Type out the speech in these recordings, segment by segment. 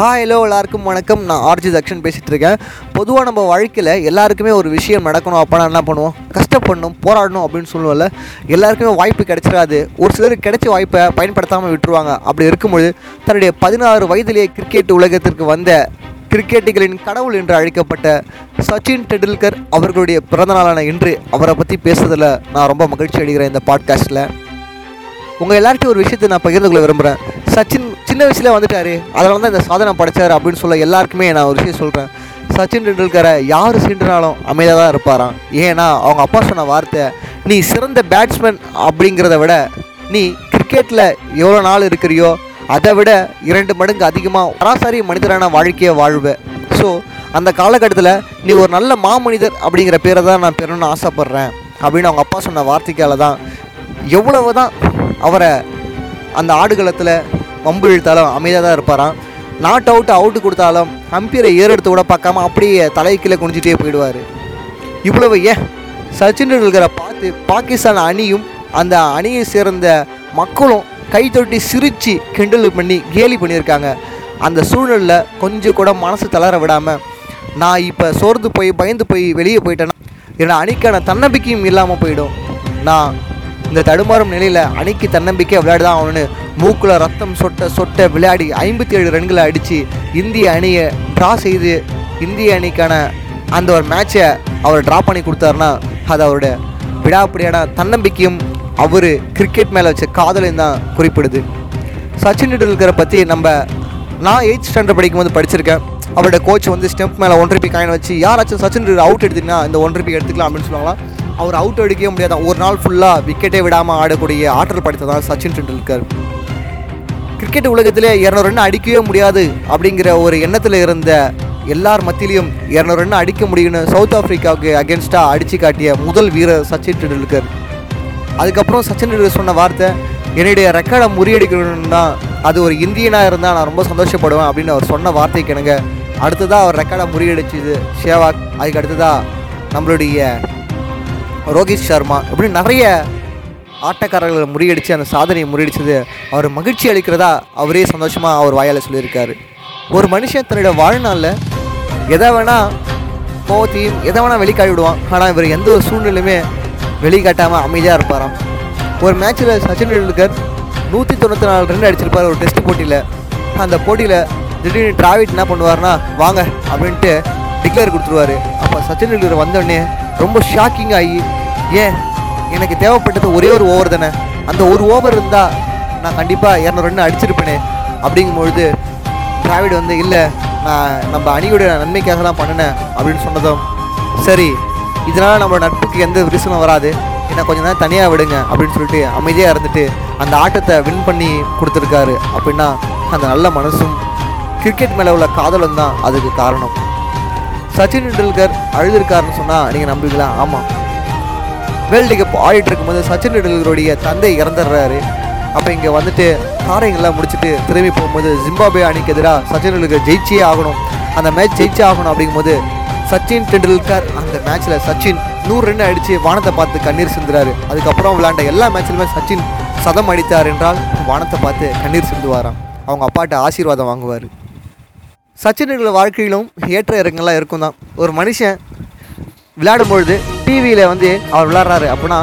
Hi hello எல்லாருக்கும் வணக்கம். நான் ஆர்ஜி தக்ஷன் பேசிகிட்டு இருக்கேன் பொதுவாக நம்ம வாழ்க்கையில் எல்லாருக்குமே ஒரு விஷயம் நடக்கணும் அப்போனா என்ன பண்ணுவோம்? கஷ்டப்படணும் போராடணும் அப்படின்னு சொல்லுவோம்ல. எல்லாருக்குமே வாய்ப்பு கிடைச்சிடாது. ஒரு சிலருக்கு கிடைச்ச வாய்ப்பை பயன்படுத்தாமல் விட்டுருவாங்க. அப்படி இருக்கும்பொழுது தன்னுடைய பதினாறு வயதிலேயே கிரிக்கெட் உலகத்திற்கு வந்த கிரிக்கெட்டுகளின் கடவுள் என்று அழைக்கப்பட்ட சச்சின் டெண்டுல்கர் அவர்களுடைய பிறந்தநாளான இன்று அவரை பற்றி பேசுறதில் நான் ரொம்ப மகிழ்ச்சி அடைகிறேன் இந்த பாட்காஸ்ட்டில் உங்கள் எல்லார்ட்டையும் ஒரு விஷயத்தை நான் பகிர்ந்து கொள்ள விரும்புகிறேன் சச்சின் சின்ன வயசுல வந்துட்டார். அதனால தான் இந்த சாதனை படைச்சார் அப்படின்னு சொல்ல எல்லாருக்குமே நான் ஒரு விஷயம் சொல்கிறேன் சச்சின் டெண்டுல்கரை யார் சீண்டினாலும் அமைதியாக தான் இருப்பாராம். ஏன்னா அவங்க அப்பா சொன்ன வார்த்தை நீ சிறந்த பேட்ஸ்மேன் அப்படிங்கிறத விட நீ கிரிக்கெட்டில் எவ்வளோ நாள் இருக்கிறியோ அதை விட இரண்டு மடங்கு அதிகமாக சராசரி மனிதரான வாழ்க்கையை வாழ்வேன் ஸோ அந்த காலகட்டத்தில் நீ ஒரு நல்ல மாமனிதர் அப்படிங்கிற பேரை தான் நான் பெறணும்னு ஆசைப்பட்றேன். அப்படின்னு அவங்க அப்பா சொன்ன வார்த்தைக்கால தான் எவ்வளவு தான் அவரை அந்த ஆடுகளத்தில் வம்பு இழுத்தாலும் அமைதியாக தான் இருப்பாராம். நாட் அவுட் அவுட்டு கொடுத்தாலும் அம்பீரை ஏறெடுத்து கூட பார்க்காம அப்படியே தலைக்கீழே குனிஞ்சிட்டே போயிடுவார். இவ்வளவு ஏன்? சச்சின் டெண்டுல்கரை பார்த்து பாகிஸ்தான் அணியும் அந்த அணியை சேர்ந்த மக்களும் கை தொட்டி சிரித்து கிண்டல் பண்ணி கேலி பண்ணியிருக்காங்க. அந்த சூழலில் கொஞ்சம் கூட மனசு தளர விடாமல் நான் இப்போ சோர்ந்து போய் பயந்து போய் வெளியே போயிட்டேன்னா என்னோட அணிக்கான தன்னம்பிக்கையும் இல்லாமல் போயிடும். நான் இந்த தடுமாறும் நிலையில் அணிக்கு தன்னம்பிக்கை விளையாடுதான் அவனு மூக்கில் ரத்தம் சொட்ட சொட்ட விளையாடி ஐம்பத்தி ஏழு ரன்களை அடித்து இந்திய அணியை ட்ரா செய்து இந்திய அணிக்கான அந்த ஒரு மேட்சை அவர் ட்ரா பண்ணி கொடுத்தாருன்னா அது அவருடைய விடாப்பிடியான தன்னம்பிக்கையும் அவர் கிரிக்கெட் மேலே வச்ச காதலையும் தான் குறிப்பிடுது. சச்சின் டெண்டுல்கரை பற்றி நம்ம நான் எயிட் ஸ்டாண்டர்ட் படிக்கும்போது படிச்சிருக்கேன். அவரோட கோச் வந்து ஸ்டெம்ப் மேலே ஒன்றரை பி காயின் வச்சு யாராச்சும் சச்சின் டெண்டுல்கர் அவுட் எடுத்தீங்கன்னா இந்த ஒன்றரை பி எடுத்துக்கலாம் அப்படின்னு சொல்லுவாங்களாம். அவர் அவுட் அடிக்கவே முடியாத ஒரு நாள் ஃபுல்லாக விக்கெட்டே விடாமல் ஆடக்கூடிய ஆற்றல் படைத்ததான் சச்சின் டெண்டுல்கர். கிரிக்கெட் உலகத்திலே இரநூறு ரன் அடிக்கவே முடியாது அப்படிங்கிற ஒரு எண்ணத்தில் இருந்த எல்லார் மத்தியிலையும் இரநூறு ரன் அடிக்க முடியும்னு சவுத் ஆஃப்ரிக்காவுக்கு அகேன்ஸ்டாக அடித்து காட்டிய முதல் வீரர் சச்சின் டெண்டுல்கர். அதுக்கப்புறம் சச்சின் டெண்டுல்கர் சொன்ன வார்த்தை என்னுடைய ரெக்கார்டை முறியடிக்கணும்னா அது ஒரு இந்தியனாக இருந்தால் நான் ரொம்ப சந்தோஷப்படுவேன் அப்படின்னு அவர் சொன்ன வார்த்தைக்கு எனக்கு அடுத்ததாக அவர் ரெக்கார்டை முறியடிச்சது ஷேவாக் அதுக்கு அடுத்ததாக நம்மளுடைய ரோஹித் சர்மா இப்படி நிறைய ஆட்டக்காரர்களை முறியடித்து அந்த சாதனையை முறியடிச்சது அவர் மகிழ்ச்சி அளிக்கிறதா அவரே சந்தோஷமாக அவர் வாயால் சொல்லியிருக்காரு. ஒரு மனுஷன் தன்னுடைய வாழ்நாளில் எதை வேணால் கோவத்தையும் எதை வேணால் வெளிக்காட்டி விடுவான். ஆனால் இவர் எந்த ஒரு சூழ்நிலையுமே வெளிக்காட்டாமல் அமைதியாக இருப்பாராம். ஒரு மேட்ச்சில் சச்சின் டெண்டுல்கர் நூற்றி தொண்ணூற்றி நாலு ரன் அடிச்சிருப்பார் ஒரு டெஸ்ட் போட்டியில். அந்த போட்டியில் திடீர்னு டிராவிட் என்ன பண்ணுவார்னா வாங்க அப்படின்ட்டு டிக்ளேர் கொடுத்துருவாரு. அப்போ சச்சின் டெண்டுல்கர் வந்தோடனே ரொம்ப ஷாக்கிங் ஆகி ஏன்? எனக்கு தேவைப்பட்டது ஒரே ஒரு ஓவர் தானே? அந்த ஒரு ஓவர் இருந்தால் நான் கண்டிப்பாக இரநூறு ரன் அடிச்சிருப்பேனே. அப்படிங்கும்பொழுது டிராவிட் வந்து இல்லை நான் நம்ம அணியோட நன்மைக்காக தான் பண்ணினேன் அப்படின்னு சொன்னதும் சரி இதனால் நம்ம நட்புக்கு எந்த விரிசலும் வராது. என்னை கொஞ்ச நேரம் தனியாக விடுங்க அப்படின்னு சொல்லிட்டு அமைதியாக இருந்துட்டு அந்த ஆட்டத்தை வின் பண்ணி கொடுத்துருக்காரு. அப்படின்னா அந்த நல்ல மனசும் கிரிக்கெட் மேலே உள்ள காதலும் தான் அதுக்கு காரணம். சச்சின் டெண்டுல்கர் அழுதுருக்காருன்னு சொன்னால் நீங்கள் நம்புவீங்களா? ஆமாம் வேர்ல்டு கப் ஆடிட்டு இருக்கும்போது சச்சின் டெண்டுல்கருடைய தந்தை இறந்துடுறாரு. அப்போ இங்கே வந்துட்டு காரியங்கள்லாம் முடிச்சுட்டு திரும்பி போகும்போது ஜிம்பாபே அணிக்கு எதிராக சச்சின் டெண்டுல்கர் ஜெயிச்சே ஆகணும். அந்த மேட்ச் ஜெயிச்சே ஆகணும் அப்படிங்கும்போது சச்சின் டெண்டுல்கர் அந்த மேட்ச்சில் சச்சின் நூறு ரன் அடித்து வானத்தை பார்த்து கண்ணீர் சிந்துறாரு. அதுக்கப்புறம் விளையாண்ட எல்லா மேட்ச்லையுமே சச்சின் சதம் அடித்தார் என்றால் வானத்தை பார்த்து கண்ணீர் சிந்துவாராம். அவங்க அப்பாட்ட ஆசீர்வாதம் வாங்குவார். சச்சினோட வாழ்க்கையிலும் ஏற்ற இறக்கங்கள்லாம் இருக்கும் தான் ஒரு மனுஷன் விளையாடும்பொழுது டிவியில் வந்து அவர் விளையாடுறாரு அப்படின்னா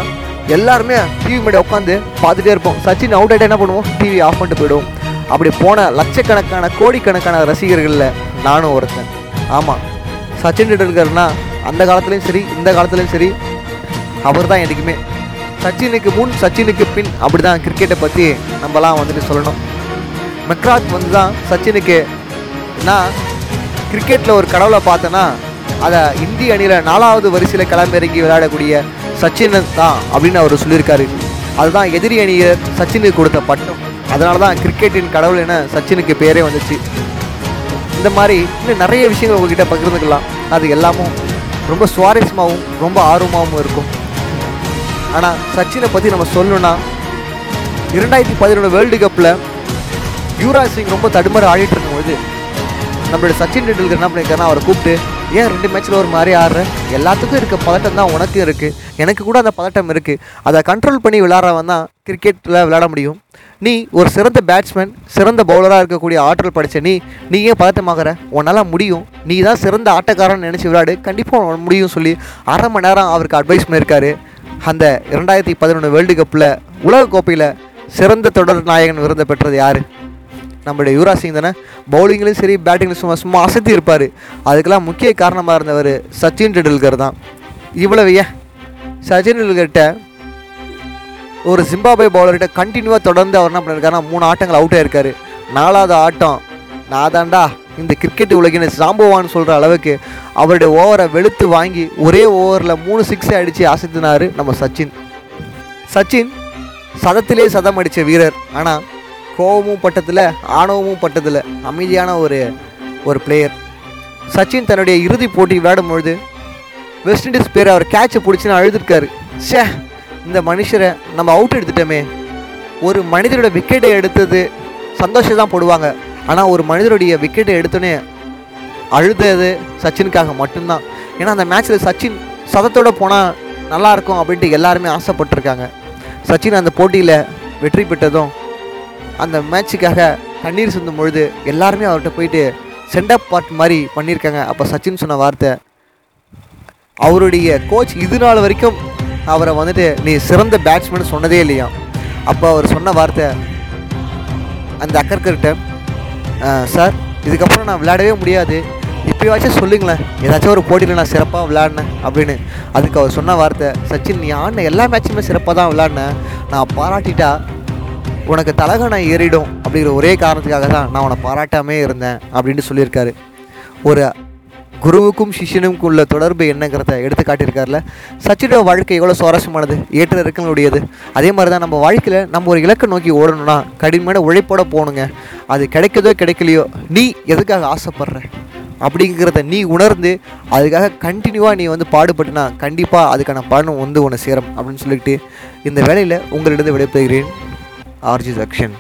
எல்லாருமே டிவி முன்னாடி உட்காந்து பார்த்துட்டே இருப்போம். சச்சின் அவுட் என்ன பண்ணுவோம்? டிவி ஆஃப் பண்ணிட்டு போயிடுவோம். அப்படி போன லட்சக்கணக்கான கோடிக்கணக்கான ரசிகர்களில் நானும் ஒருத்தன். ஆமாம் சச்சின் டெண்டுல்கர்னா அந்த காலத்துலேயும் சரி இந்த காலத்துலேயும் சரி அவர் தான் என்றைக்குமே. சச்சினுக்கு முன் சச்சினுக்கு பின் அப்படி தான் கிரிக்கெட்டை பற்றி நம்மலாம் வந்துட்டு சொல்லணும். மெக்ராத் வந்து தான் சச்சினுக்கு நான் கிரிக்கெட்டில் ஒரு கடவுளை பார்த்தேன்னா அதை இந்திய அணியில் நாலாவது வரிசையில் களமிறங்கி விளையாடக்கூடிய சச்சின் தான் அப்படின்னு அவர் சொல்லியிருக்காரு. அதுதான் எதிரி அணியர் சச்சினுக்கு கொடுத்த பட்டம். அதனால தான் கிரிக்கெட்டின் கடவுள் என சச்சினுக்கு பேரே வந்துச்சு. இந்த மாதிரி இன்னும் நிறைய விஷயங்கள் உங்ககிட்ட பகிர்ந்துக்கலாம். அது எல்லாமும் ரொம்ப சுவாரஸ்யமாகவும் ரொம்ப ஆர்வமாகவும் இருக்கும். ஆனால் சச்சினை பற்றி நம்ம சொல்லணும்னா இரண்டாயிரத்தி பதினொன்று வேர்ல்டு கப்பில் யுவராஜ் சிங் ரொம்ப தடுமாறு ஆடிட்டு இருக்கும்போது நம்மளோட சச்சின் டெண்டுல்கர் என்ன பண்ணியிருக்காருன்னா அவரை கூப்பிட்டு ஏன் ரெண்டு மேட்ச்சில் ஒரு மாதிரி ஆடுற? எல்லாத்துக்கும் இருக்க பதட்டம் தான் உனக்கும் இருக்குது எனக்கு கூட அந்த பதட்டம் இருக்குது அதை கண்ட்ரோல் பண்ணி விளாட்றவன் தான் கிரிக்கெட்டில் விளையாட முடியும். நீ ஒரு சிறந்த பேட்ஸ்மேன் சிறந்த பவுலராக இருக்கக்கூடிய ஆற்றல் படித்த நீ நீ ஏன் பதட்டமாகற? உன்னால் முடியும். நீ தான் சிறந்த ஆட்டக்காரன் நினச்சி விளையாடு. கண்டிப்பாக உனக்கு முடியும் சொல்லி அரை மணி நேரம் அவருக்கு அட்வைஸ் பண்ணியிருக்காரு. அந்த இரண்டாயிரத்தி பதினொன்று வேர்ல்டு கப்பில் உலகக்கோப்பையில் சிறந்த தொடர் நாயகன் விருதை பெற்றது யார்? நம்மளுடைய யுவராஜ் சிங் தானே? பவுலிங்லேயும் சரி பேட்டிங்லையும் சும்மா சும்மா அசத்தி இருப்பார். அதுக்கெல்லாம் முக்கிய காரணமாக இருந்தவர் சச்சின் டெண்டுல்கர் தான். இவ்வளவு ஏன்? சச்சின் டெண்டுல்கர்கிட்ட ஒரு ஜிம்பாபே பவுலர்கிட்ட கண்டினியூவாக தொடர்ந்து அவர் என்ன பண்ணியிருக்காருன்னா மூணு ஆட்டங்கள் அவுட் ஆயிருக்காரு. நாலாவது ஆட்டம் நான் தாண்டா இந்த கிரிக்கெட் உலகின சாம்புவான்னு சொல்கிற அளவுக்கு அவருடைய ஓவரை வெளுத்து வாங்கி ஒரே ஓவரில் மூணு சிக்ஸை அடித்து அசத்தினார் நம்ம சச்சின். சச்சின் சதத்திலே சதம் அடித்த வீரர். ஆனால் கோபமும் பட்டதில் ஆணவமும் பட்டதில் அமைதியான ஒரு ஒரு பிளேயர் சச்சின் தன்னுடைய இறுதி போட்டி விளையாடும் பொழுது வெஸ்ட் இண்டீஸ் பேர் அவர் கேட்சை பிடிச்சின்னு அழுதுருக்காரு. சே இந்த மனுஷரை நம்ம அவுட் எடுத்துட்டோமே. ஒரு மனிதரோட விக்கெட்டை எடுத்தது சந்தோஷம் தான் போடுவாங்க. ஆனால் ஒரு மனிதருடைய விக்கெட்டை எடுத்தோன்னே அழுதது சச்சினுக்காக மட்டும்தான். ஏன்னா அந்த மேட்ச்சில் சச்சின் சதத்தோடு போனால் நல்லா இருக்கும் அப்படின்ட்டு எல்லாருமே ஆசைப்பட்டிருக்காங்க. சச்சின் அந்த போட்டியில் வெற்றி பெற்றதும் அந்த மேட்சுக்காக தண்ணீர் சிந்தும் பொழுது எல்லாருமே அவர்கிட்ட போயிட்டு சென்டப் பார்ட் மாதிரி பண்ணியிருக்காங்க. அப்போ சச்சின் சொன்ன வார்த்தை. அவருடைய கோச் இது நாள் வரைக்கும் அவரை வந்துட்டு நீ சிறந்த பேட்ஸ்மேன் சொன்னதே இல்லையா? அப்போ அவர் சொன்ன வார்த்தை அந்த அக்கர்கிட்ட சார் இதுக்கப்புறம் நான் விளையாடவே முடியாது. இப்போயாச்சும் சொல்லுங்களேன். ஏதாச்சும் ஒரு போட்டியில் நான் சிறப்பாக விளையாடினேன். அப்படின்னு அதுக்கு அவர் சொன்ன வார்த்தை. சச்சின் நீ ஆடின எல்லா மேட்சுமே சிறப்பாக தான் விளையாடினேன் நான் பாராட்டிட்டா உனக்கு தலகணம் ஏறிடும் அப்படிங்கிற ஒரே காரணத்துக்காக தான் நான் உன்னை பாராட்டாமே இருந்தேன் அப்படின்னு சொல்லியிருக்காரு. ஒரு குருவுக்கும் சிஷ்யனுக்கும் உள்ள தொடர்பு என்னங்கிறத எடுத்து காட்டியிருக்காருல. சச்சினோட வாழ்க்கை எவ்வளோ சுவாரஸ்யமானது ஏற்ற இறக்கங்களுடையது. அதே மாதிரி தான் நம்ம வாழ்க்கையில் நம்ம ஒரு இலக்கை நோக்கி ஓடணும்னா கடினமான உழைப்போட போகணுங்க. அது கிடைக்கதோ கிடைக்கலையோ நீ எதுக்காக ஆசைப்படுற அப்படிங்கிறத நீ உணர்ந்து அதுக்காக கண்டினியூவாக நீ வந்து பாடுபட்டுனா கண்டிப்பாக அதுக்கான பலனும் வந்து உன்னை சேரும் அப்படின்னு சொல்லிட்டு இந்த வேலையில் உங்களிடம் விடைபெறுகிறேன். ஆர்ஜி தக்ஷன்